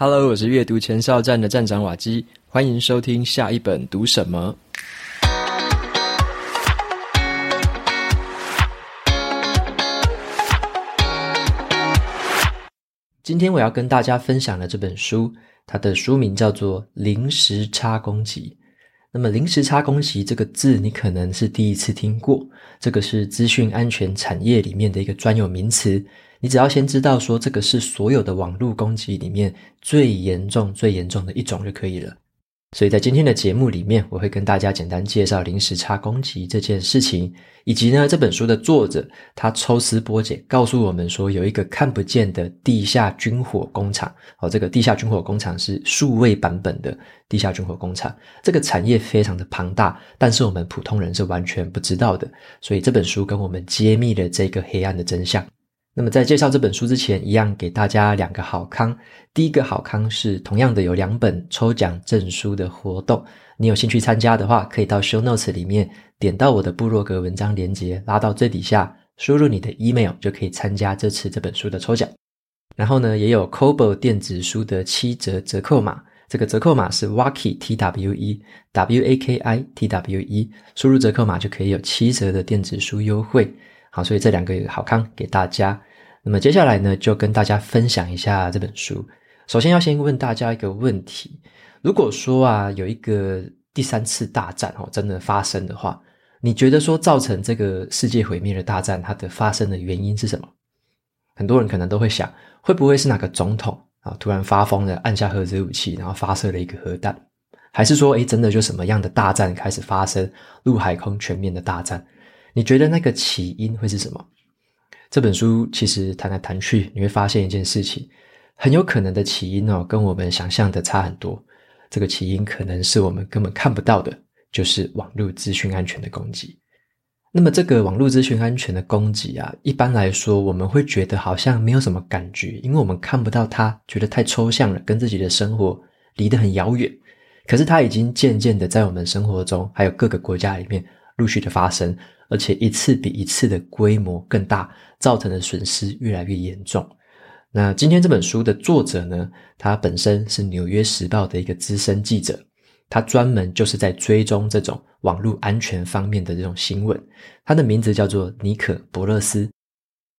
Hello，我是阅读前哨站的站长瓦基，欢迎收听下一本读什么。今天我要跟大家分享的这本书，它的书名叫做《零时差攻击》。那么“临时差攻击”这个字，你可能是第一次听过。这个是资讯安全产业里面的一个专有名词。你只要先知道说，这个是所有的网络攻击里面最严重、最严重的一种就可以了。所以在今天的节目里面，我会跟大家简单介绍零时差攻击这件事情，以及呢，这本书的作者他抽丝剥茧，告诉我们说有一个看不见的地下军火工厂。哦，这个地下军火工厂是数位版本的地下军火工厂，这个产业非常的庞大，但是我们普通人是完全不知道的。所以这本书跟我们揭秘了这个黑暗的真相。那么在介绍这本书之前，一样给大家两个好康。第一个好康是同样的有两本抽奖证书的活动，你有兴趣参加的话，可以到 show notes 里面点到我的部落格文章链接，拉到最底下，输入你的 email 就可以参加这次这本书的抽奖。然后呢，也有 Kobo 电子书的七折折扣码，这个折扣码是 Waki T W E W A K I T W E，输入折扣码就可以有七折的电子书优惠。好，所以这两个好康给大家。那么接下来呢，就跟大家分享一下这本书。首先要先问大家一个问题：如果说啊，有一个第三次大战哦，真的发生的话，你觉得说造成这个世界毁灭的大战，它的发生的原因是什么？很多人可能都会想，会不会是哪个总统啊突然发疯了，按下核子武器，然后发射了一个核弹？还是说，诶，真的就什么样的大战开始发生，陆海空全面的大战？你觉得那个起因会是什么？这本书其实谈来谈去，你会发现一件事情，很有可能的起因哦，跟我们想象的差很多。这个起因可能是我们根本看不到的，就是网络资讯安全的攻击。那么这个网络资讯安全的攻击啊，一般来说我们会觉得好像没有什么感觉，因为我们看不到它，觉得太抽象了，跟自己的生活离得很遥远。可是它已经渐渐的在我们生活中，还有各个国家里面陆续的发生。而且一次比一次的规模更大，造成的损失越来越严重。那今天这本书的作者呢，他本身是《纽约时报》的一个资深记者，他专门就是在追踪这种网络安全方面的这种新闻。他的名字叫做尼可·伯勒斯。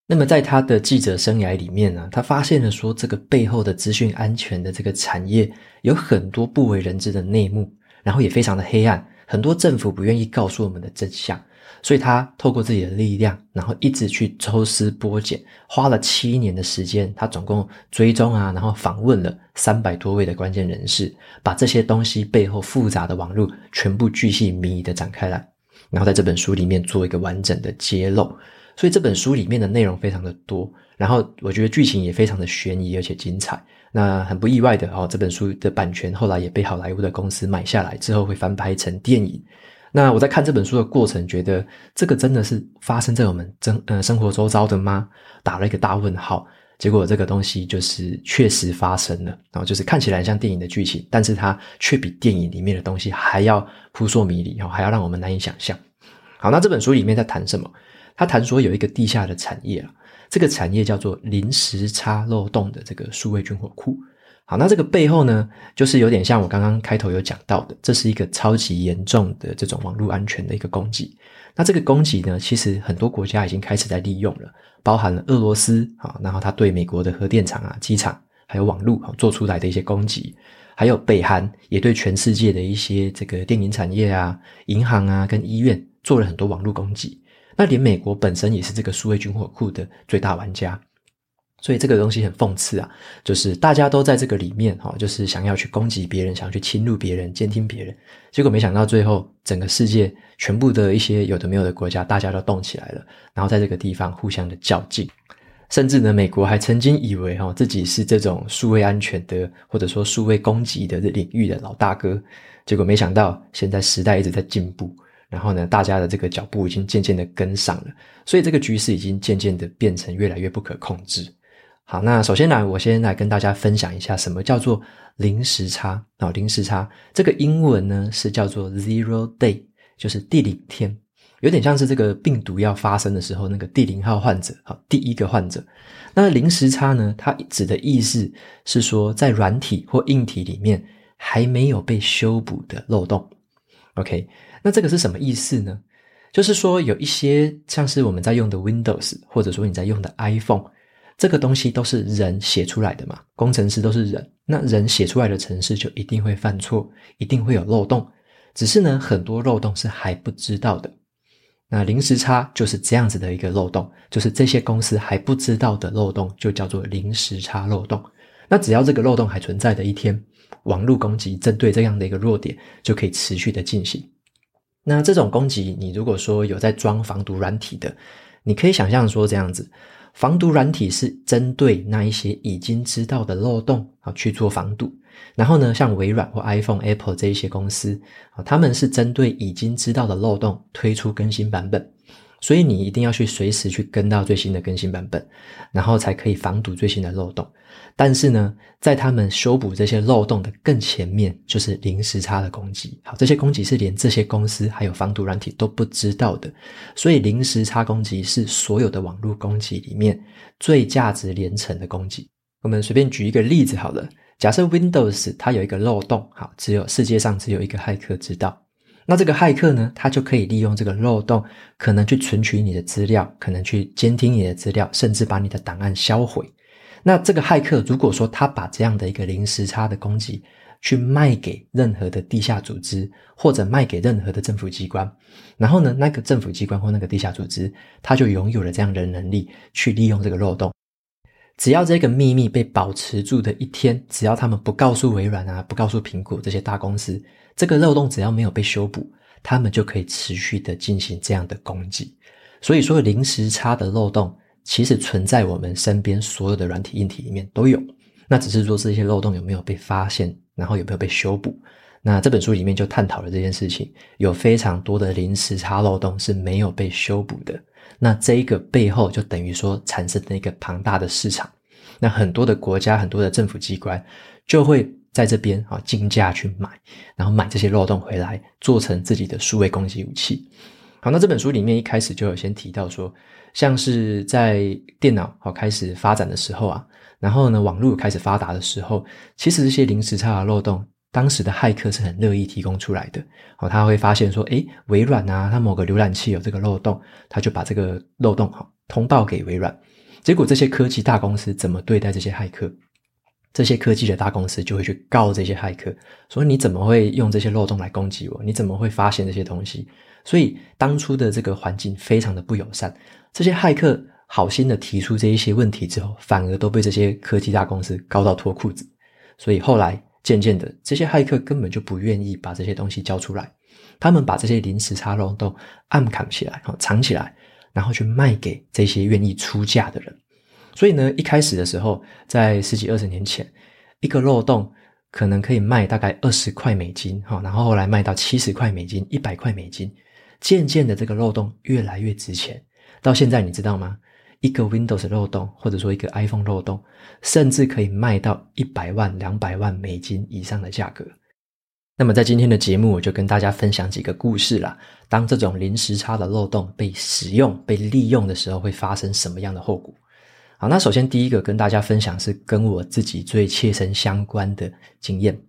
那么在他的记者生涯里面呢，他发现了说，这个背后的资讯安全的这个产业有很多不为人知的内幕，然后也非常的黑暗，很多政府不愿意告诉我们的真相。所以他透过自己的力量，然后一直去抽丝剥茧，花了七年的时间，他总共追踪啊，然后访问了三百多位的关键人士，把这些东西背后复杂的网络全部巨细靡遗的展开来，然后在这本书里面做一个完整的揭露。所以这本书里面的内容非常的多，然后我觉得剧情也非常的悬疑而且精彩。那很不意外的哦，这本书的版权后来也被好莱坞的公司买下来，之后会翻拍成电影。那我在看这本书的过程，觉得这个真的是发生在我们真呃生活周遭的吗？打了一个大问号。结果这个东西就是确实发生了，然后就是看起来像电影的剧情，但是它却比电影里面的东西还要扑朔迷离，还要让我们难以想象。好，那这本书里面在谈什么？他谈说有一个地下的产业啊，这个产业叫做零时差漏洞的这个数位军火库。好，那这个背后呢，就是有点像我刚刚开头有讲到的，这是一个超级严重的这种网络安全的一个攻击。那这个攻击呢，其实很多国家已经开始在利用了，包含了俄罗斯啊，然后他对美国的核电厂啊、机场还有网络啊做出来的一些攻击，还有北韩也对全世界的一些这个电影产业啊、银行啊跟医院做了很多网络攻击。那连美国本身也是这个数位军火库的最大玩家。所以这个东西很讽刺啊，就是大家都在这个里面哈，就是想要去攻击别人，想要去侵入别人，监听别人，结果没想到最后整个世界全部的一些有的没有的国家，大家都动起来了，然后在这个地方互相的较劲，甚至呢，美国还曾经以为哈自己是这种数位安全的或者说数位攻击的领域的老大哥，结果没想到现在时代一直在进步，然后呢，大家的这个脚步已经渐渐的跟上了，所以这个局势已经渐渐的变成越来越不可控制。好，那首先呢，我先来跟大家分享一下什么叫做零时差啊，零时差这个英文呢是叫做 zero day，就是第零天。有点像是这个病毒要发生的时候，那个第零号患者，好，第一个患者。那零时差呢？它指的意思是说，在软体或硬体里面还没有被修补的漏洞。OK，那这个是什么意思呢？就是说，有一些像是我们在用的 Windows，或者说你在用的 iPhone，这个东西都是人写出来的嘛，工程师都是人，那人写出来的程式就一定会犯错，一定会有漏洞。只是呢，很多漏洞是还不知道的。那零时差就是这样子的一个漏洞，就是这些公司还不知道的漏洞，就叫做零时差漏洞。那只要这个漏洞还存在的一天，网络攻击针对这样的一个弱点就可以持续的进行。那这种攻击，你如果说有在装防毒软体的，你可以想象说这样子，防毒软体是针对那一些已经知道的漏洞啊去做防堵。然后呢，像微软或 iPhone、Apple 这一些公司啊，他们是针对已经知道的漏洞推出更新版本，所以你一定要去随时去跟到最新的更新版本，然后才可以防堵最新的漏洞。但是呢，在他们修补这些漏洞的更前面，就是零时差的攻击。好，这些攻击是连这些公司还有防毒软体都不知道的，所以零时差攻击是所有的网络攻击里面最价值连城的攻击。我们随便举一个例子好了。假设 Windows 它有一个漏洞，好，只有世界上只有一个骇客知道。那这个骇客呢，他就可以利用这个漏洞，可能去存取你的资料，可能去监听你的资料，甚至把你的档案销毁。那这个骇客如果说他把这样的一个零时差的攻击去卖给任何的地下组织，或者卖给任何的政府机关，然后呢，那个政府机关或那个地下组织，他就拥有了这样的能力去利用这个漏洞。只要这个秘密被保持住的一天，只要他们不告诉微软啊，不告诉苹果这些大公司，这个漏洞只要没有被修补，他们就可以持续的进行这样的攻击。所以说，零时差的漏洞其实存在我们身边所有的软体、硬体里面都有。那只是说这些漏洞有没有被发现，然后有没有被修补。那这本书里面就探讨了这件事情，有非常多的零时差漏洞是没有被修补的。那这一个背后就等于说产生了一个庞大的市场，那很多的国家、很多的政府机关就会在这边啊竞价去买，然后买这些漏洞回来，做成自己的数位攻击武器。好，那这本书里面一开始就有先提到说，像是在电脑好开始发展的时候啊，然后呢网络开始发达的时候，其实这些零时差的漏洞。当时的骇客是很乐意提供出来的，哦，他会发现说，诶，微软啊，它某个浏览器有这个漏洞，他就把这个漏洞哈通报给微软。结果这些科技大公司怎么对待这些骇客？这些科技的大公司就会去告这些骇客，说你怎么会用这些漏洞来攻击我？你怎么会发现这些东西？所以当初的这个环境非常的不友善。这些骇客好心的提出这一些问题之后，反而都被这些科技大公司告到脱裤子。所以后来。渐渐的，这些骇客根本就不愿意把这些东西交出来，他们把这些临时插漏洞暗藏起来，藏起来，然后去卖给这些愿意出价的人。所以呢，一开始的时候，在十几二十年前，一个漏洞可能可以卖大概二十块美金，哈，然后后来卖到七十块美金、一百块美金，渐渐的这个漏洞越来越值钱，到现在你知道吗？一个 Windows 漏洞，或者说一个 iPhone 漏洞，甚至可以卖到一百万、两百万美金以上的价格。那么在今天的节目，我就跟大家分享几个故事啦。当这种零时差的漏洞被使用、被利用的时候，会发生什么样的后果？好，那首先第一个跟大家分享是跟我自己最切身相关的经验。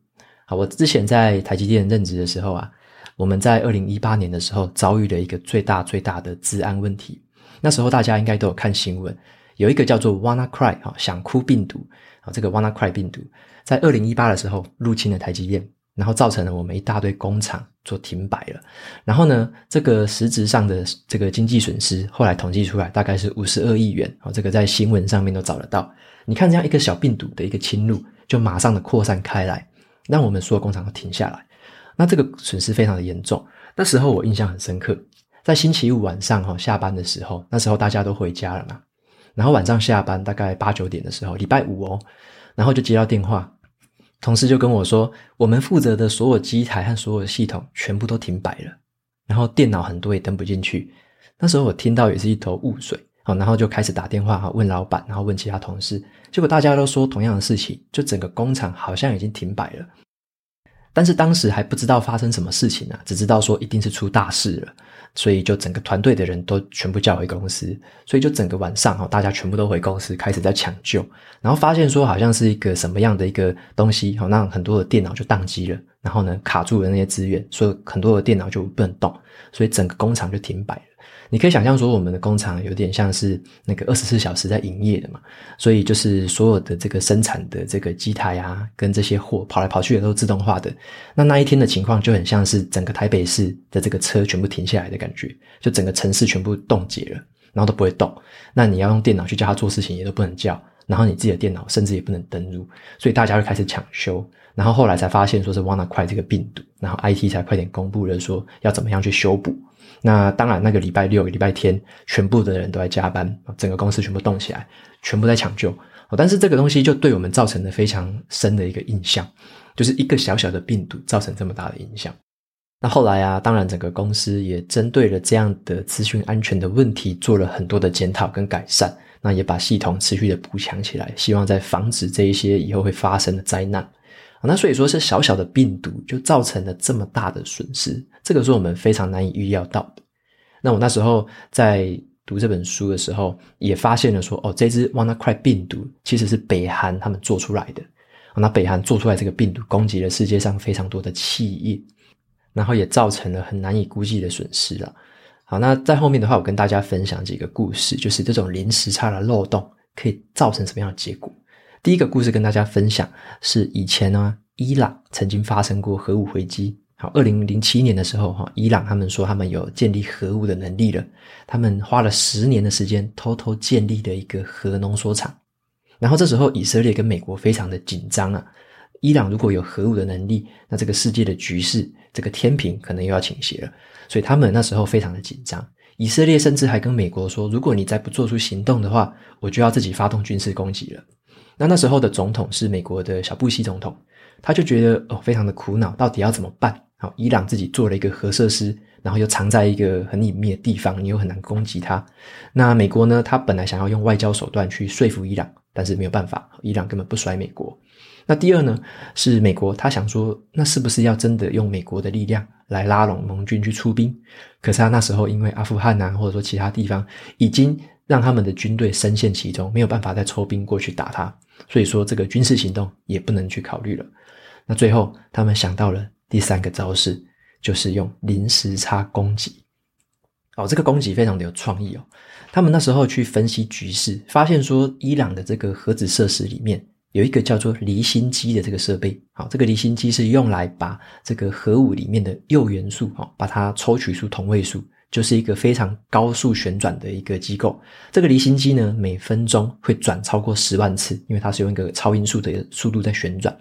好，我之前在台积电任职的时候啊，我们在二零一八年的时候遭遇了一个最大最大的资安问题。那时候大家应该都有看新闻，有一个叫做 WannaCry 啊，想哭病毒啊，这个 WannaCry 病毒在二零一八的时候入侵了台积电，然后造成了我们一大堆工厂做停摆了。然后呢，这个实质上的这个经济损失后来统计出来大概是五十二亿元哦，这个在新闻上面都找得到。你看这样一个小病毒的一个侵入，就马上的扩散开来，让我们所有工厂都停下来。那这个损失非常的严重。那时候我印象很深刻。在星期五晚上哈下班的时候，那时候大家都回家了嘛。然后晚上下班大概八九点的时候，礼拜五哦，然后就接到电话，同事就跟我说，我们负责的所有机台和所有的系统全部都停摆了，然后电脑很多也登不进去。那时候我听到也是一头雾水，好，然后就开始打电话哈问老板，然后问其他同事，结果大家都说同样的事情，就整个工厂好像已经停摆了。但是当时还不知道发生什么事情啊，只知道说一定是出大事了。所以就整个团队的人都全部叫回公司，所以就整个晚上哈，大家全部都回公司，开始在抢救，然后发现说好像是一个什么样的一个东西，好让很多的电脑就宕机了，然后呢卡住了那些资源，所以很多的电脑就不能动，所以整个工厂就停摆了。你可以想象说，我们的工厂有点像是那个二十四小时在营业的嘛，所以就是所有的这个生产的这个机台啊，跟这些货跑来跑去的都是自动化的。那那一天的情况就很像是整个台北市的这个车全部停下来的感觉，就整个城市全部冻结了，然后都不会动。那你要用电脑去叫他做事情，也都不能叫，然后你自己的电脑甚至也不能登录，所以大家就开始抢修。然后后来才发现说是 WannaCry 这个病毒，然后 IT 才快点公布了说要怎么样去修补。那当然，那个礼拜六、礼拜天，全部的人都在加班，整个公司全部动起来，全部在抢救。但是这个东西就对我们造成了非常深的一个印象，就是一个小小的病毒造成这么大的影响。那后来啊，当然整个公司也针对了这样的资讯安全的问题，做了很多的检讨跟改善。那也把系统持续的补强起来，希望在防止这一些以后会发生的灾难。那所以说是小小的病毒就造成了这么大的损失，这个是我们非常难以预料到的。那我那时候在读这本书的时候，也发现了说，哦，这只 WannaCry 病毒其实是北韩他们做出来的。那北韩做出来这个病毒，攻击了世界上非常多的企业，然后也造成了很难以估计的损失了。好，那在后面的话，我跟大家分享几个故事，就是这种临时差的漏洞可以造成什么样的结果。第一个故事跟大家分享是以前呢，伊朗曾经发生过核武危机。好，二零零七年的时候，哈，伊朗他们说他们有建立核武的能力了。他们花了十年的时间，偷偷建立了一个核浓缩厂。然后这时候，以色列跟美国非常的紧张啊。伊朗如果有核武的能力，那这个世界的局势，这个天平可能又要倾斜了。所以他们那时候非常的紧张。以色列甚至还跟美国说，如果你再不做出行动的话，我就要自己发动军事攻击了。那那时候的总统是美国的小布希总统，他就觉得哦，非常的苦恼，到底要怎么办？好，伊朗自己做了一个核设施，然后又藏在一个很隐秘的地方，你又很难攻击它。那美国呢？他本来想要用外交手段去说服伊朗，但是没有办法，伊朗根本不甩美国。那第二呢，是美国他想说，那是不是要真的用美国的力量来拉拢盟军去出兵？可是他那时候因为阿富汗啊，或者说其他地方已经让他们的军队深陷其中，没有办法再抽兵过去打他。所以说，这个军事行动也不能去考虑了。那最后，他们想到了第三个招式，就是用零时差攻击。哦，这个攻击非常的有创意哦。他们那时候去分析局势，发现说，伊朗的这个核子设施里面有一个叫做离心机的这个设备。好，这个离心机是用来把这个核武里面的铀元素，哈，把它抽取出同位素。就是一个非常高速旋转的一个机构，这个离心机呢，每分钟会转超过十万次，因为它是用一个超音速的速度在旋转。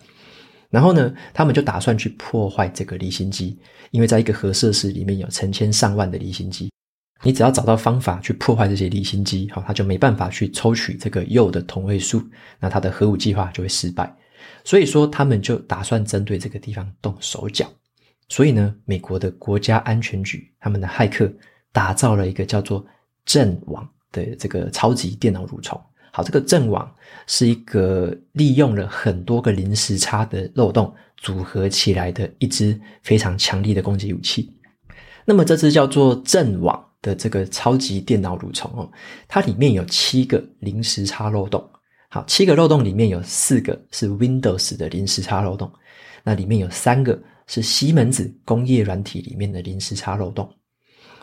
然后呢，他们就打算去破坏这个离心机，因为在一个核设施里面有成千上万的离心机，你只要找到方法去破坏这些离心机，好，它就没办法去抽取这个铀的同位素，那它的核武计划就会失败。所以说，他们就打算针对这个地方动手脚。所以呢，美国的国家安全局他们的骇客打造了一个叫做“阵网”的这个超级电脑蠕虫。好，这个阵网是一个利用了很多个零时差的漏洞组合起来的一支非常强力的攻击武器。那么这支叫做阵网的这个超级电脑蠕虫哦，它里面有七个零时差漏洞。好，七个漏洞里面有四个是 Windows 的零时差漏洞，那里面有三个。是西门子工业软体里面的零时差漏洞，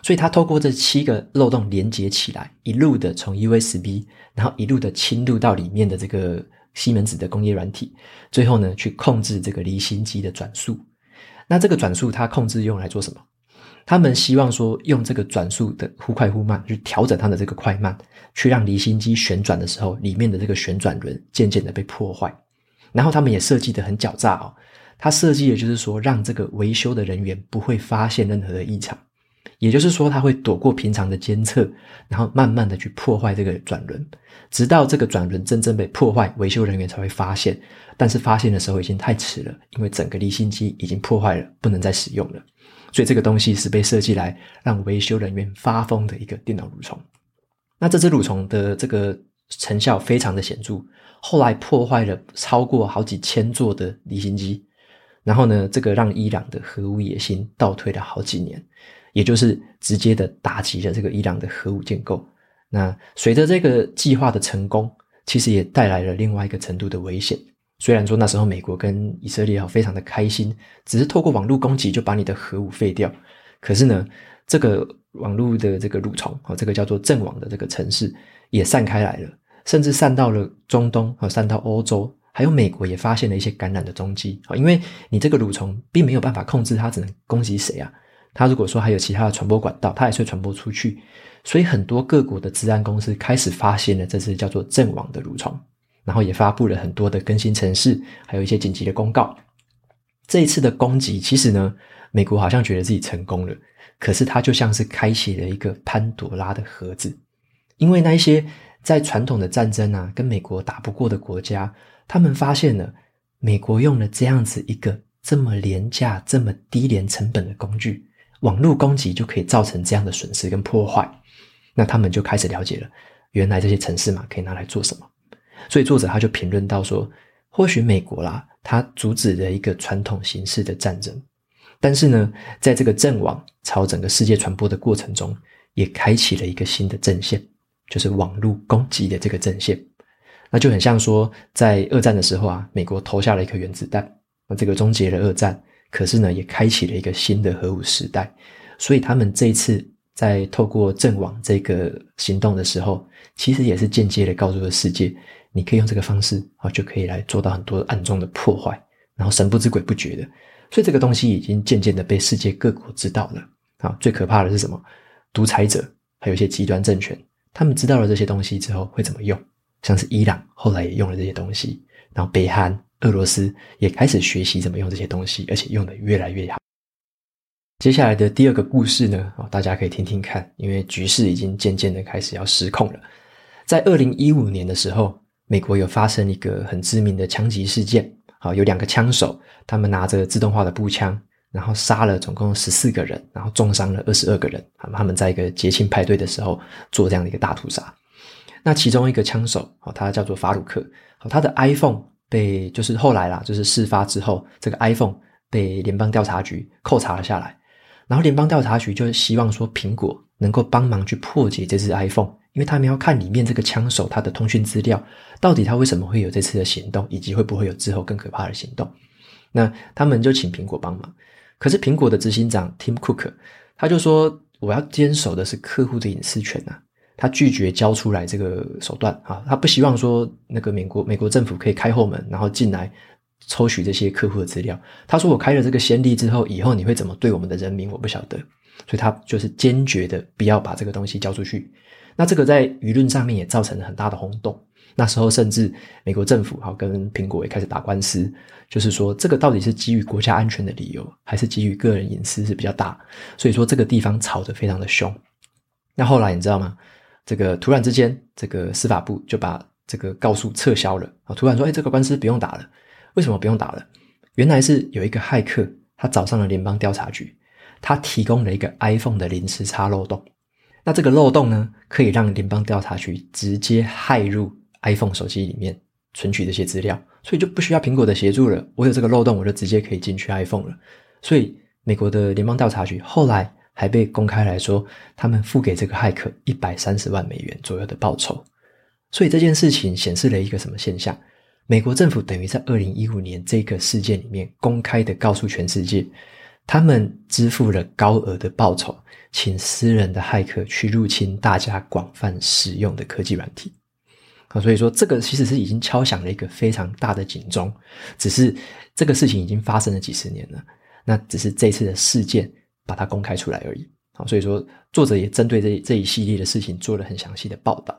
所以它透过这七个漏洞连接起来，一路的从 USB，然后一路的侵入到里面的这个西门子的工业软体，最后呢去控制这个离心机的转速。那这个转速它控制用来做什么？他们希望说用这个转速的忽快忽慢去调整它的这个快慢，去让离心机旋转的时候，里面的这个旋转轮渐渐的被破坏。然后他们也设计得很狡诈哦。它设计的就是说，让这个维修的人员不会发现任何的异常，也就是说，它会躲过平常的监测，然后慢慢的去破坏这个转轮，直到这个转轮真正被破坏，维修人员才会发现。但是发现的时候已经太迟了，因为整个离心机已经破坏了，不能再使用了。所以这个东西是被设计来让维修人员发疯的一个电脑蠕虫。那这只蠕虫的这个成效非常的显著，后来破坏了超过好几千座的离心机。然后呢，这个让伊朗的核武野心倒退了好几年，也就是直接的打击了这个伊朗的核武建构。那随着这个计划的成功，其实也带来了另外一个程度的危险。虽然说那时候美国跟以色列非常的开心，只是透过网络攻击就把你的核武废掉，可是呢，这个网络的这个蠕虫啊，这个叫做阵网的这个程式也散开来了，甚至散到了中东和散到欧洲，还有美国也发现了一些感染的踪迹啊，因为你这个蠕虫并没有办法控制它，只能攻击谁啊？它如果说还有其他的传播管道，它也是会传播出去，所以很多各国的治安公司开始发现了这只叫做阵亡的蠕虫。然后也发布了很多的更新程式，还有一些紧急的公告。这一次的攻击，其实呢，美国好像觉得自己成功了，可是它就像是开启了一个潘朵拉的盒子，因为那一些在传统的战争啊，跟美国打不过的国家，他们发现了美国用了这样子一个这么廉价、这么低廉成本的工具，网络攻击就可以造成这样的损失跟破坏，那他们就开始了解了，原来这些程式嘛可以拿来做什么。所以作者他就评论到说，或许美国啦，它阻止了一个传统形式的战争，但是呢，在这个阵网朝整个世界传播的过程中，也开启了一个新的阵线，就是网络攻击的这个阵线。那就很像说，在二战的时候啊，美国投下了一颗原子弹，那这个终结了二战，可是呢，也开启了一个新的核武时代。所以他们这一次在透过阵网这个行动的时候，其实也是间接的告诉了世界。你可以用这个方式啊，就可以来做到很多暗中的破坏，然后神不知鬼不觉的，所以这个东西已经渐渐的被世界各国知道了啊。最可怕的是什么？独裁者还有一些极端政权，他们知道了这些东西之后会怎么用？像是伊朗后来也用了这些东西，然后北韩、俄罗斯也开始学习怎么用这些东西，而且用得越来越好。接下来的第二个故事呢，啊，大家可以听听看，因为局势已经渐渐的开始要失控了。在二零一五年的时候。美国有发生一个很知名的枪击事件，好，有两个枪手，他们拿着自动化的步枪，然后杀了总共十四个人，然后重伤了二十二个人。他们在一个节庆派对的时候做这样的一个大屠杀。那其中一个枪手，哦他叫做法鲁克，他的 iPhone 被就是后来啦，就是事发之后，这个 iPhone 被联邦调查局扣查了下来，然后联邦调查局就希望说苹果能够帮忙去破解这只 iPhone。因为他们要看里面这个枪手他的通讯资料，到底他为什么会有这次的行动，以及会不会有之后更可怕的行动。那他们就请苹果帮忙，可是苹果的执行长 Tim Cook 他就说：“我要坚守的是客户的隐私权啊！”他拒绝交出来这个手段啊，他不希望说那个美国美国政府可以开后门，然后进来抽取这些客户的资料。他说：“我开了这个先例之后，以后你会怎么对我们的人民，我不晓得。”所以他就是坚决的不要把这个东西交出去。那这个在舆论上面也造成了很大的轰动。那时候甚至美国政府哈跟苹果也开始打官司，就是说这个到底是基于国家安全的理由，还是基于个人隐私是比较大？所以说这个地方吵得非常的凶。那后来你知道吗？这个突然之间，这个司法部就把这个告诉撤销了啊！突然说，哎，这个官司不用打了。为什么不用打了？原来是有一个骇客，他找上了联邦调查局，他提供了一个 iPhone 的临时差漏洞。那这个漏洞呢，可以让联邦调查局直接骇入 iPhone 手机里面存取这些资料，所以就不需要苹果的协助了。我有这个漏洞，我就直接可以进去 iPhone 了。所以美国的联邦调查局后来还被公开来说，他们付给这个骇客一百三十万美元左右的报酬。所以这件事情显示了一个什么现象？美国政府等于在二零一五年这个事件里面公开的告诉全世界。他们支付了高额的报酬，请私人的骇客去入侵大家广泛使用的科技软体。啊，所以说这个其实是已经敲响了一个非常大的警钟。只是这个事情已经发生了几十年了，那只是这次的事件把它公开出来而已。好，所以说作者也针对这这一系列的事情做了很详细的报道。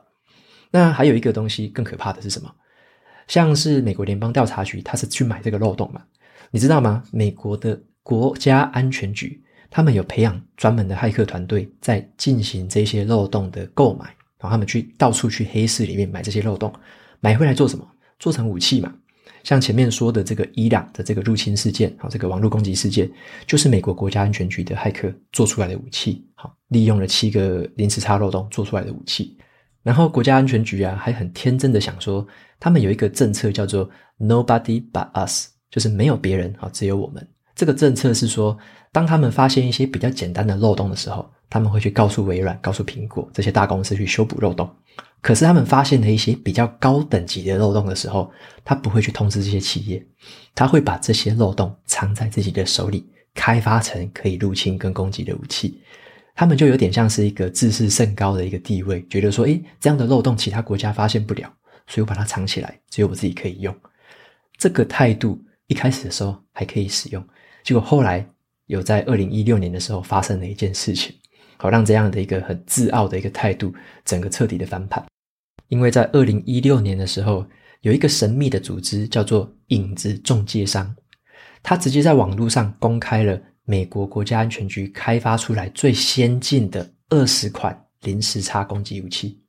那还有一个东西更可怕的是什么？像是美国联邦调查局，他是去买这个漏洞嘛？你知道吗？美国的。国家安全局，他们有培养专门的骇客团队，在进行这些漏洞的购买，然后他们去到处去黑市里面买这些漏洞，买回来做什么？做成武器嘛。像前面说的这个伊朗的这个入侵事件，好，这个网络攻击事件，就是美国国家安全局的骇客做出来的武器，好，利用了七个临时差漏洞做出来的武器。然后国家安全局啊，还很天真的想说，他们有一个政策叫做 Nobody but us，就是没有别人，好，只有我们。这个政策是说，当他们发现一些比较简单的漏洞的时候，他们会去告诉微软、告诉苹果这些大公司去修补漏洞。可是他们发现了一些比较高等级的漏洞的时候，他不会去通知这些企业，他会把这些漏洞藏在自己的手里，开发成可以入侵跟攻击的武器。他们就有点像是一个自视甚高的一个地位，觉得说，诶，这样的漏洞其他国家发现不了，所以我把它藏起来，只有我自己可以用。这个态度一开始的时候还可以使用，结果后来有在二零一六年的时候发生了一件事情。好，让这样的一个很自傲的一个态度，整个彻底的翻盘。因为在二零一六年的时候，有一个神秘的组织叫做“影子中介商”，他直接在网络上公开了美国国家安全局开发出来最先进的二十款零时差攻击武器，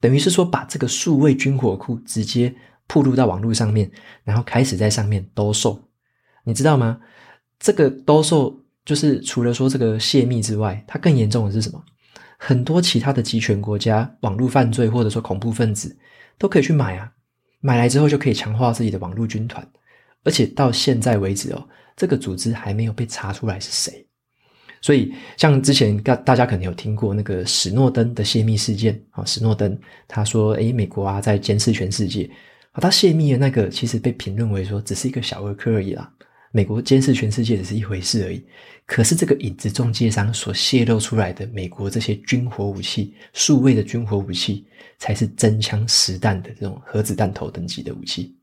等于是说把这个数位军火库直接曝露到网络上面，然后开始在上面兜售。你知道吗？这个兜售。就是除了说这个泄密之外，它更严重的是什么？很多其他的集权国家网络犯罪或者说恐怖分子都可以去买啊，买来之后就可以强化自己的网络军团，而且到现在为止哦，这个组织还没有被查出来是谁。所以像之前大大家可能有听过那个史诺登的泄密事件啊，史诺登他说，诶，美国啊在监视全世界啊，他泄密的那个其实被评论为说只是一个小儿科而已啦。美国监视全世界只是一回事而已，可是这个影子中介商所泄露出来的美国这些军火武器、数位的军火武器，才是真枪实弹的这种核子弹头等级的武器。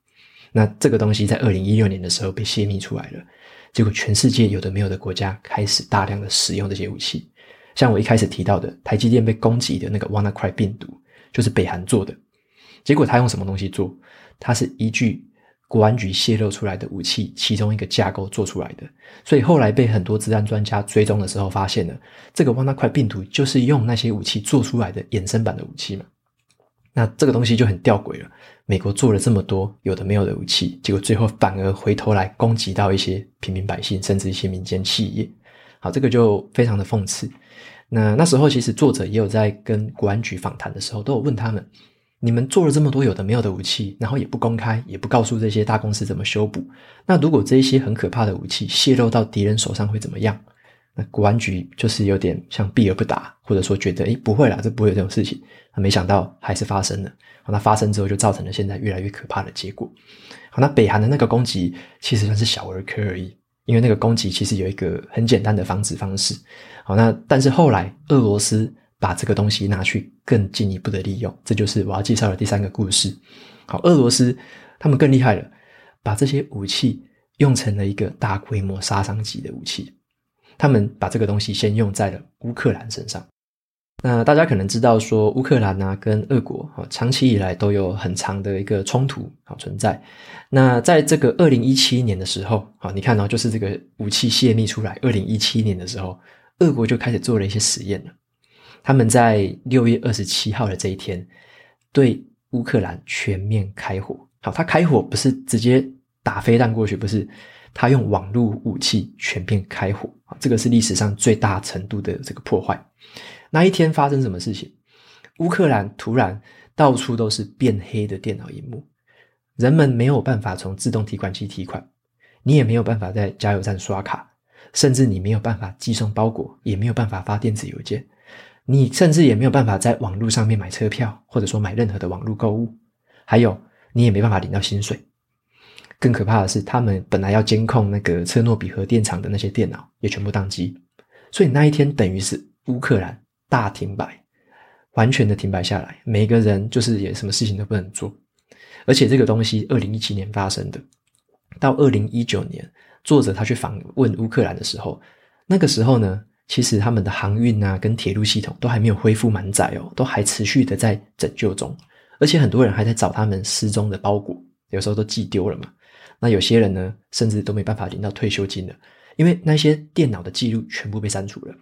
那这个东西在二零一六年的时候被泄密出来了，结果全世界有的没有的国家开始大量的使用这些武器。像我一开始提到的，台积电被攻击的那个 WannaCry 病毒，就是北韩做的。结果他用什么东西做？它是依据。国安局泄露出来的武器，其中一个架构做出来的，所以后来被很多治安专家追踪的时候，发现了这个 WannaCry 病毒就是用那些武器做出来的衍生版的武器嘛。那这个东西就很吊诡了。美国做了这么多有的没有的武器，结果最后反而回头来攻击到一些平民百姓，甚至一些民间企业。好，这个就非常的讽刺。那那时候其实作者也有在跟国安局访谈的时候，都有问他们。你们做了这么多有的没有的武器，然后也不公开，也不告诉这些大公司怎么修补。那如果这一些很可怕的武器泄露到敌人手上会怎么样？那国安局就是有点像避而不答，或者说觉得诶不会啦，这不会有这种事情。那没想到还是发生了。好，那发生之后就造成了现在越来越可怕的结果。好，那北韩的那个攻击其实算是小儿科而已，因为那个攻击其实有一个很简单的防止方式。好，那但是后来俄罗斯。把这个东西拿去更进一步的利用，这就是我要介绍的第三个故事。好，俄罗斯他们更厉害了，把这些武器用成了一个大规模杀伤级的武器。他们把这个东西先用在了乌克兰身上。那大家可能知道说，乌克兰啊跟俄国啊长期以来都有很长的一个冲突啊存在。那在这个二零一七年的时候，啊，你看哦，就是这个武器泄密出来，二零一七年的时候，俄国就开始做了一些实验了。他们在六月二十七号的这一天，对乌克兰全面开火。好，他开火不是直接打飞弹过去，不是，他用网络武器全面开火。啊，这个是历史上最大程度的这个破坏。那一天发生什么事情？乌克兰突然到处都是变黑的电脑荧幕，人们没有办法从自动提款机提款，你也没有办法在加油站刷卡，甚至你没有办法寄送包裹，也没有办法发电子邮件。你甚至也没有办法在网络上面买车票，或者说买任何的网络购物，还有你也没办法领到薪水。更可怕的是，他们本来要监控那个车诺比核电厂的那些电脑也全部宕机，所以那一天等于是乌克兰大停摆，完全的停摆下来，每个人就是也什么事情都不能做。而且这个东西二零一七年发生的，到二零一九年，作者他去访问乌克兰的时候，那个时候呢，其实他们的航运啊，跟铁路系统都还没有恢复满载哦，都还持续的在拯救中，而且很多人还在找他们失踪的包裹，有时候都寄丢了嘛。那有些人呢，甚至都没办法领到退休金了，因为那些电脑的记录全部被删除了。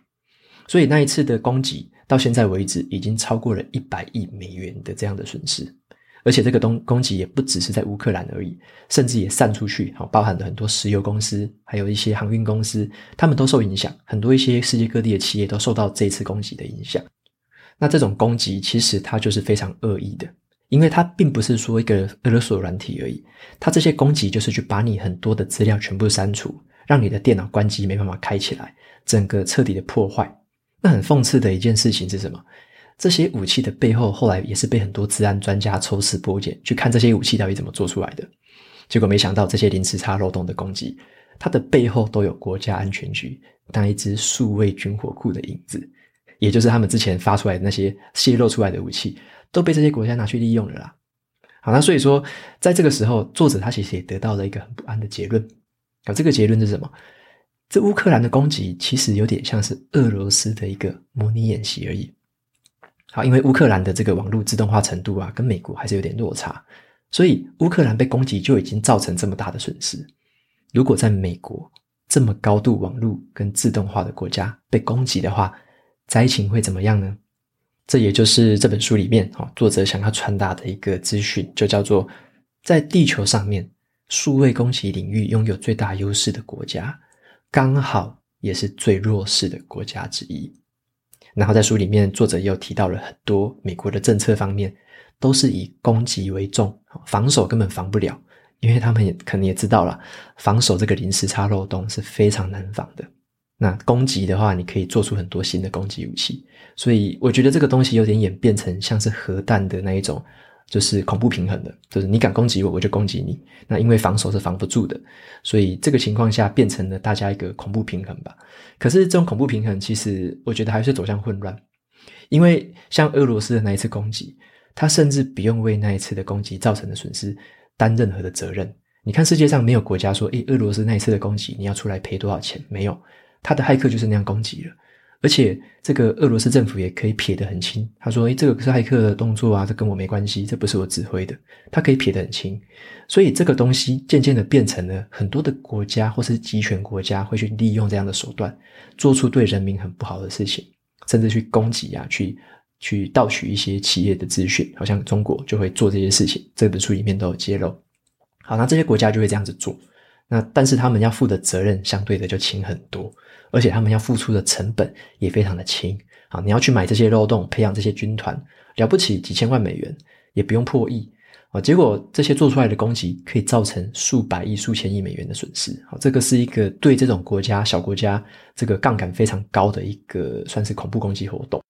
所以那一次的攻击到现在为止，已经超过了一百亿美元的这样的损失。而且这个东攻击也不只是在乌克兰而已，甚至也散出去，好，包含了很多石油公司，还有一些航运公司，他们都受影响。很多一些世界各地的企业都受到这次攻击的影响。那这种攻击其实它就是非常恶意的，因为它并不是说一个勒索软体而已，它这些攻击就是去把你很多的资料全部删除，让你的电脑关机没办法开起来，整个彻底的破坏。那很讽刺的一件事情是什么？这些武器的背后，后来也是被很多治安专家抽丝剥茧，去看这些武器到底怎么做出来的。结果没想到，这些零时差漏洞的攻击，它的背后都有国家安全局当一支数位军火库的影子，也就是他们之前发出来的那些泄露出来的武器，都被这些国家拿去利用了啦。好，那所以说，在这个时候，作者他其实也得到了一个很不安的结论。好，这个结论是什么？这乌克兰的攻击其实有点像是俄罗斯的一个模拟演习而已。好，因为乌克兰的这个网络自动化程度啊，跟美国还是有点落差，所以乌克兰被攻击就已经造成这么大的损失。如果在美国这么高度网络跟自动化的国家被攻击的话，灾情会怎么样呢？这也就是这本书里面啊，作者想要传达的一个资讯，就叫做在地球上面数位攻击领域拥有最大优势的国家，刚好也是最弱势的国家之一。然后在书里面，作者又提到了很多美国的政策方面，都是以攻击为重，防守根本防不了，因为他们也可能也知道了，防守这个临时差漏洞是非常难防的。那攻击的话，你可以做出很多新的攻击武器，所以我觉得这个东西有点演变成像是核弹的那一种。就是恐怖平衡的，就是你敢攻击我，我就攻击你。那因为防守是防不住的，所以这个情况下变成了大家一个恐怖平衡吧。可是这种恐怖平衡，其实我觉得还是走向混乱，因为像俄罗斯的那一次攻击，他甚至不用为那一次的攻击造成的损失担任何的责任。你看世界上没有国家说，诶，俄罗斯那一次的攻击你要出来赔多少钱？没有，他的骇客就是那样攻击了。而且，这个俄罗斯政府也可以撇得很清。他说：“诶，这个是骇客的动作啊，这跟我没关系，这不是我指挥的。”他可以撇得很清。所以，这个东西渐渐的变成了很多的国家或是集权国家会去利用这样的手段，做出对人民很不好的事情，甚至去攻击啊，去去盗取一些企业的资讯。好像中国就会做这些事情，这本书里面都有揭露。好，那这些国家就会这样子做。那但是他们要负的责任相对的就轻很多。而且他们要付出的成本也非常的轻，好，你要去买这些漏洞，培养这些军团，了不起几千万美元，也不用破亿，啊，结果这些做出来的攻击可以造成数百亿、数千亿美元的损失，好，这个是一个对这种国家小国家这个杠杆非常高的一个算是恐怖攻击活动，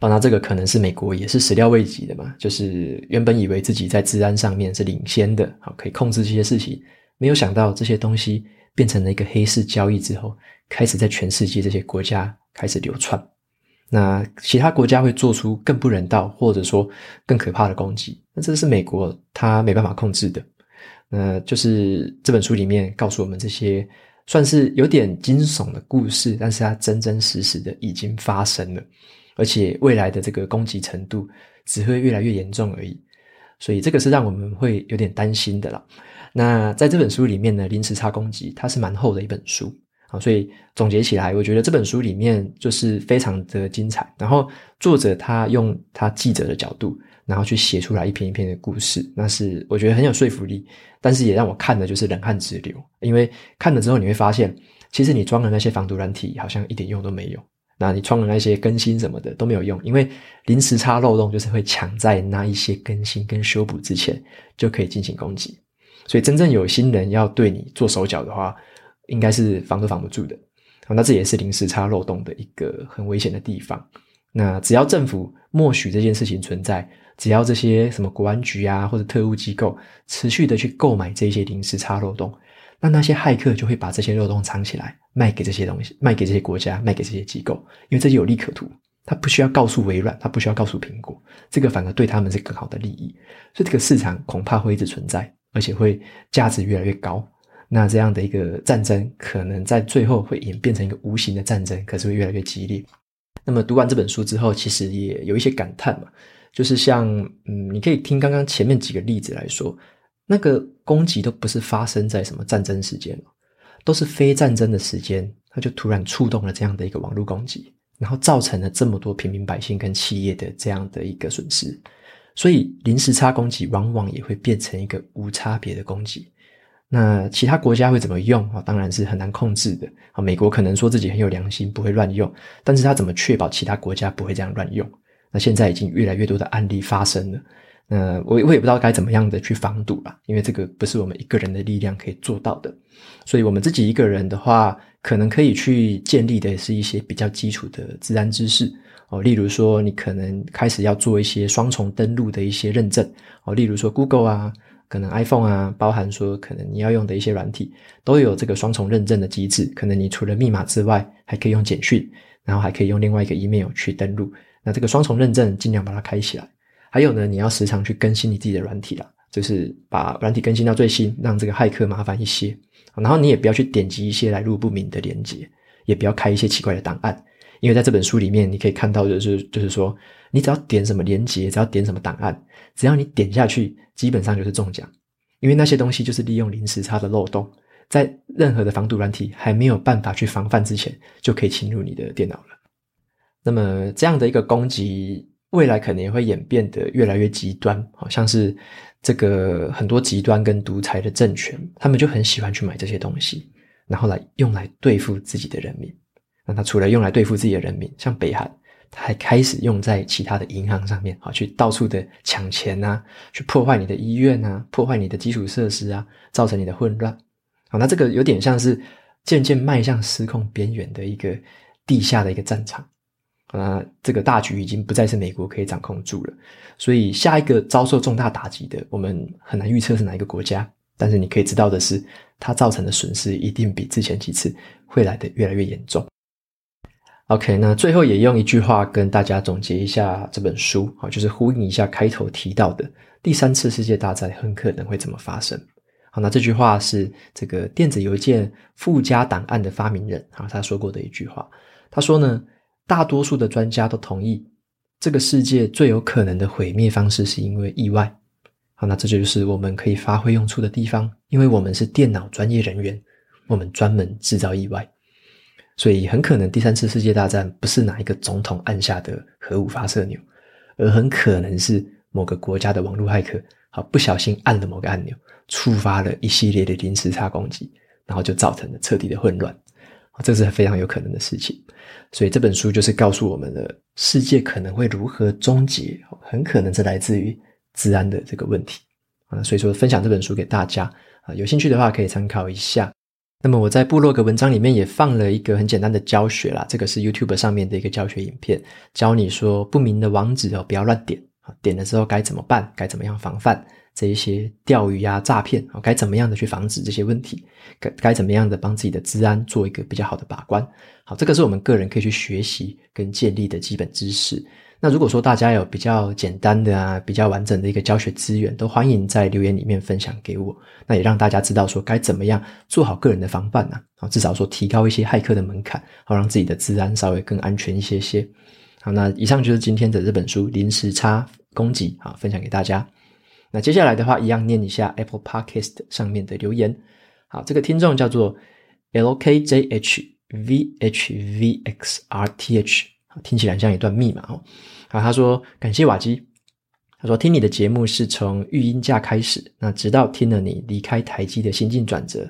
当然这个可能是美国也是始料未及的嘛，就是原本以为自己在治安上面是领先的，好，可以控制这些事情，没有想到这些东西变成了一个黑市交易之后。开始在全世界这些国家开始流窜，那其他国家会做出更不人道或者说更可怕的攻击，那这是美国他没办法控制的。那就是这本书里面告诉我们这些算是有点惊悚的故事，但是它真真实实的已经发生了，而且未来的这个攻击程度只会越来越严重而已。所以这个是让我们会有点担心的啦。那在这本书里面呢，零时差攻击它是蛮厚的一本书。好，所以总结起来，我觉得这本书里面就是非常的精彩。然后作者他用他记者的角度，然后去写出来一篇一篇的故事，那是我觉得很有说服力。但是也让我看的就是冷汗直流，因为看了之后你会发现，其实你装的那些防毒软体好像一点用都没有。那你装的那些更新什么的都没有用，因为临时差漏洞就是会抢在那一些更新跟修补之前就可以进行攻击。所以真正有心人要对你做手脚的话，应该是防都防不住的，好，那这也是零时差漏洞的一个很危险的地方。那只要政府默许这件事情存在，只要这些什么国安局啊或者特务机构持续的去购买这些零时差漏洞，那那些骇客就会把这些漏洞藏起来，卖给这些东西，卖给这些国家，卖给这些机构，因为这有利可图，他不需要告诉微软，他不需要告诉苹果，这个反而对他们是更好的利益，所以这个市场恐怕会一直存在，而且会价值越来越高。那这样的一个战争，可能在最后会演变成一个无形的战争，可是会越来越激烈。那么读完这本书之后，其实也有一些感叹嘛，就是像嗯，你可以听刚刚前面几个例子来说，那个攻击都不是发生在什么战争时间，都是非战争的时间，它就突然触动了这样的一个网络攻击，然后造成了这么多平民百姓跟企业的这样的一个损失。所以零时差攻击往往也会变成一个无差别的攻击。那其他国家会怎么用啊？当然是很难控制的啊。美国可能说自己很有良心，不会乱用，但是他怎么确保其他国家不会这样乱用？那现在已经越来越多的案例发生了，那我我也不知道该怎么样的去防堵吧，因为这个不是我们一个人的力量可以做到的。所以，我们自己一个人的话，可能可以去建立的是一些比较基础的治安知识哦。例如说，你可能开始要做一些双重登录的一些认证哦。例如说，Google 啊，可能 iPhone 啊，包含说可能你要用的一些软体，都有这个双重认证的机制。可能你除了密码之外，还可以用简讯，然后还可以用另外一个 email 去登录。那这个双重认证，尽量把它开起来。还有呢，你要时常去更新你自己的软体啦，就是把软体更新到最新，让这个骇客麻烦一些。然后你也不要去点击一些来路不明的连接，也不要开一些奇怪的档案，因为在这本书里面你可以看到的是，就是说你只要点什么连接，只要点什么档案，只要你点下去，基本上就是中奖，因为那些东西就是利用零时差的漏洞，在任何的防毒软体还没有办法去防范之前，就可以侵入你的电脑了。那么这样的一个攻击。未来可能也会演变得越来越极端，好像是这个很多极端跟独裁的政权，他们就很喜欢去买这些东西，然后来用来对付自己的人民。那他除了用来对付自己的人民，像北韩，他还开始用在其他的银行上面，好去到处的抢钱啊，去破坏你的医院啊，破坏你的基础设施啊，造成你的混乱。好，那这个有点像是渐渐迈向失控边缘的一个地下的一个战场。那这个大局已经不再是美国可以掌控住了，所以下一个遭受重大打击的，我们很难预测是哪一个国家。但是你可以知道的是，它造成的损失一定比之前几次会来得越来越严重。OK，那最后也用一句话跟大家总结一下这本书，好，就是呼应一下开头提到的第三次世界大战很可能会怎么发生。好，那这句话是这个电子邮件附加档案的发明人啊，他说过的一句话。他说呢。大多数的专家都同意，这个世界最有可能的毁灭方式是因为意外。好，那这就是我们可以发挥用处的地方，因为我们是电脑专业人员，我们专门制造意外，所以很可能第三次世界大战不是哪一个总统按下的核武发射钮，而很可能是某个国家的网络骇客，好，不小心按了某个按钮，触发了一系列的零时差攻击，然后就造成了彻底的混乱。这是非常有可能的事情，所以这本书就是告诉我们的世界可能会如何终结，很可能是来自于治安的这个问题啊。所以说，分享这本书给大家啊，有兴趣的话可以参考一下。那么我在部落格文章里面也放了一个很简单的教学啦，这个是 YouTube 上面的一个教学影片，教你说不明的网址哦，不要乱点啊，点了之后该怎么办，该怎么样防范。这一些钓鱼啊、诈骗啊，该怎么样的去防止这些问题？该该怎么样的帮自己的治安做一个比较好的把关？好，这个是我们个人可以去学习跟建立的基本知识。那如果说大家有比较简单的啊、比较完整的一个教学资源，都欢迎在留言里面分享给我。那也让大家知道说该怎么样做好个人的防范呢？啊，至少说提高一些骇客的门槛，好让自己的治安稍微更安全一些些。好，那以上就是今天的这本书《零时差攻击》，好，分享给大家。那接下来的话，一样念一下 Apple Podcast 上面的留言。好，这个听众叫做 LKJHVHVXRTH，听起来像一段密码哦。好，他说感谢瓦基，他说听你的节目是从育婴假开始，那直到听了你离开台积的心境转折，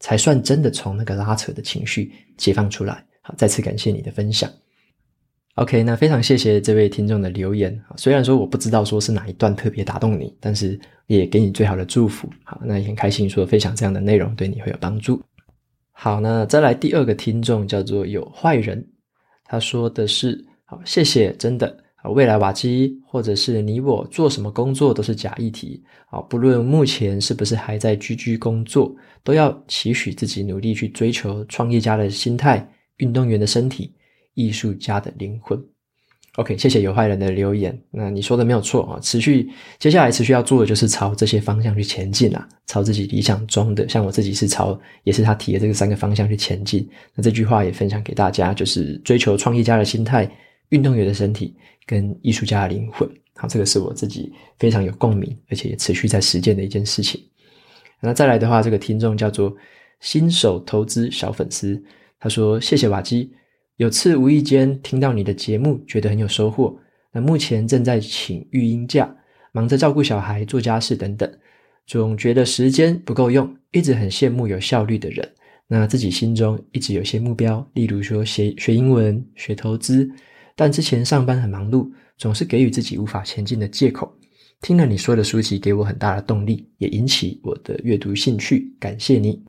才算真的从那个拉扯的情绪解放出来。好，再次感谢你的分享。OK，那非常谢谢这位听众的留言。虽然说我不知道说是哪一段特别打动你，但是也给你最好的祝福。好，那也很开心说分享这样的内容对你会有帮助。好，那再来第二个听众叫做有坏人，他说的是：好，谢谢，真的。啊，未来瓦基或者是你我做什么工作都是假议题。啊，不论目前是不是还在居居工作，都要期许自己努力去追求创业家的心态，运动员的身体。艺术家的灵魂，OK，谢谢有坏人的留言。那你说的没有错啊，持续接下来持续要做的就是朝这些方向去前进啊，朝自己理想中的，像我自己是朝，也是他提的这个三个方向去前进。那这句话也分享给大家，就是追求创业家的心态、运动员的身体跟艺术家的灵魂。好，这个是我自己非常有共鸣，而且也持续在实践的一件事情。那再来的话，这个听众叫做新手投资小粉丝，他说：“谢谢瓦基。”有次无意间听到你的节目，觉得很有收获。那目前正在请育婴假，忙着照顾小孩、做家事等等，总觉得时间不够用，一直很羡慕有效率的人。那自己心中一直有些目标，例如说学学英文、学投资，但之前上班很忙碌，总是给予自己无法前进的借口。听了你说的书籍，给我很大的动力，也引起我的阅读兴趣。感谢你。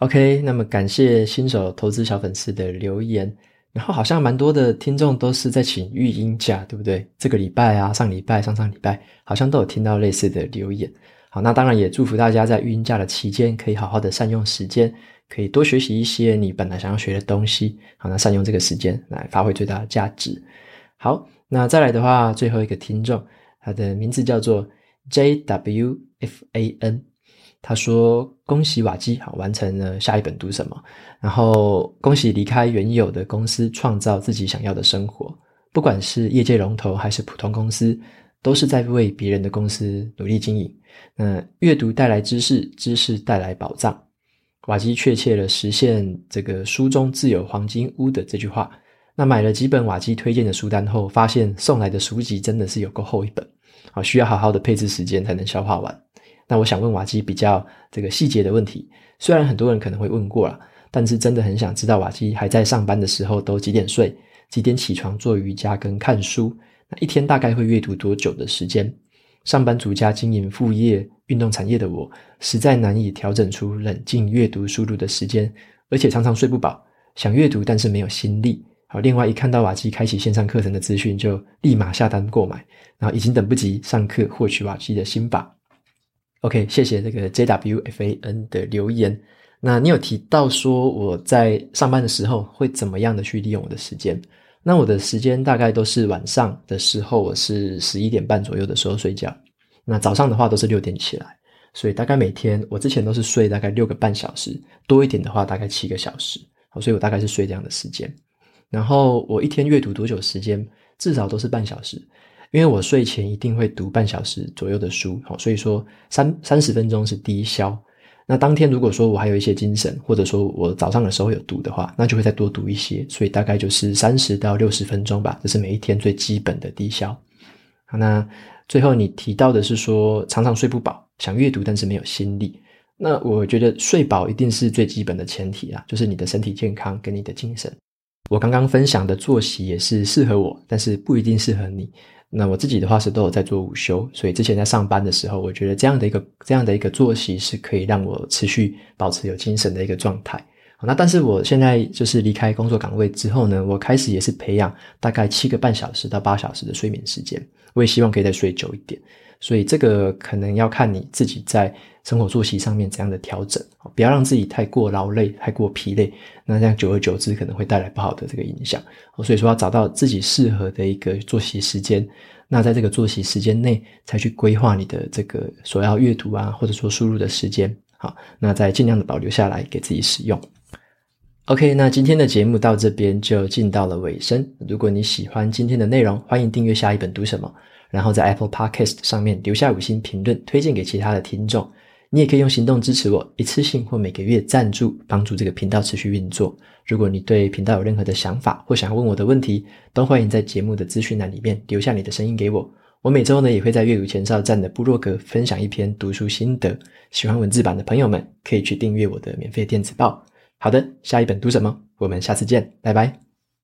OK，那么感谢新手投资小粉丝的留言。然后好像蛮多的听众都是在请育婴假，对不对？这个礼拜啊，上礼拜、上上礼拜，好像都有听到类似的留言。好，那当然也祝福大家在育婴假的期间，可以好好的善用时间，可以多学习一些你本来想要学的东西。好，那善用这个时间来发挥最大的价值。好，那再来的话，最后一个听众。他的名字叫做 JWFAN，他说：“恭喜瓦基好完成了下一本读什么，然后恭喜离开原有的公司，创造自己想要的生活。不管是业界龙头还是普通公司，都是在为别人的公司努力经营。那阅读带来知识，知识带来宝藏。瓦基确切的实现这个书中自有黄金屋的这句话。”那买了几本瓦基推荐的书单后，发现送来的书籍真的是有够厚一本，好，需要好好的配置时间才能消化完。那我想问瓦基比较这个细节的问题，虽然很多人可能会问过了，但是真的很想知道瓦基还在上班的时候都几点睡，几点起床做瑜伽跟看书，那一天大概会阅读多久的时间？上班族加经营副业、运动产业的我，实在难以调整出冷静阅读输入的时间，而且常常睡不饱，想阅读但是没有心力。好，另外一看到瓦基开启线上课程的资讯，就立马下单购买，然后已经等不及上课获取瓦基的心法。OK，谢谢这个 JWFAN 的留言。那你有提到说我在上班的时候会怎么样的去利用我的时间？那我的时间大概都是晚上的时候，我是十一点半左右的时候睡觉。那早上的话都是六点起来，所以大概每天我之前都是睡大概六个半小时，多一点的话大概七个小时。好，所以我大概是睡这样的时间。然后我一天阅读多久时间？至少都是半小时，因为我睡前一定会读半小时左右的书，好，所以说三三十分钟是低消。那当天如果说我还有一些精神，或者说我早上的时候有读的话，那就会再多读一些，所以大概就是三十到六十分钟吧，这是每一天最基本的低消。好，那最后你提到的是说常常睡不饱，想阅读但是没有心力。那我觉得睡饱一定是最基本的前提啦，就是你的身体健康跟你的精神。我刚刚分享的作息也是适合我，但是不一定适合你。那我自己的话是都有在做午休，所以之前在上班的时候，我觉得这样的一个这样的一个作息是可以让我持续保持有精神的一个状态。那但是我现在就是离开工作岗位之后呢，我开始也是培养大概七个半小时到八小时的睡眠时间，我也希望可以再睡久一点。所以这个可能要看你自己在生活作息上面怎样的调整，不要让自己太过劳累、太过疲累，那这样久而久之可能会带来不好的这个影响。所以说要找到自己适合的一个作息时间，那在这个作息时间内才去规划你的这个所要阅读啊，或者说输入的时间，好，那再尽量的保留下来给自己使用。OK，那今天的节目到这边就进到了尾声。如果你喜欢今天的内容，欢迎订阅下一本读什么。然后在 Apple Podcast 上面留下五星评论，推荐给其他的听众。你也可以用行动支持我，一次性或每个月赞助，帮助这个频道持续运作。如果你对频道有任何的想法或想要问我的问题，都欢迎在节目的资讯栏里面留下你的声音给我。我每周呢也会在阅读前哨站的部落格分享一篇读书心得。喜欢文字版的朋友们可以去订阅我的免费电子报。好的，下一本读什么？我们下次见，拜拜。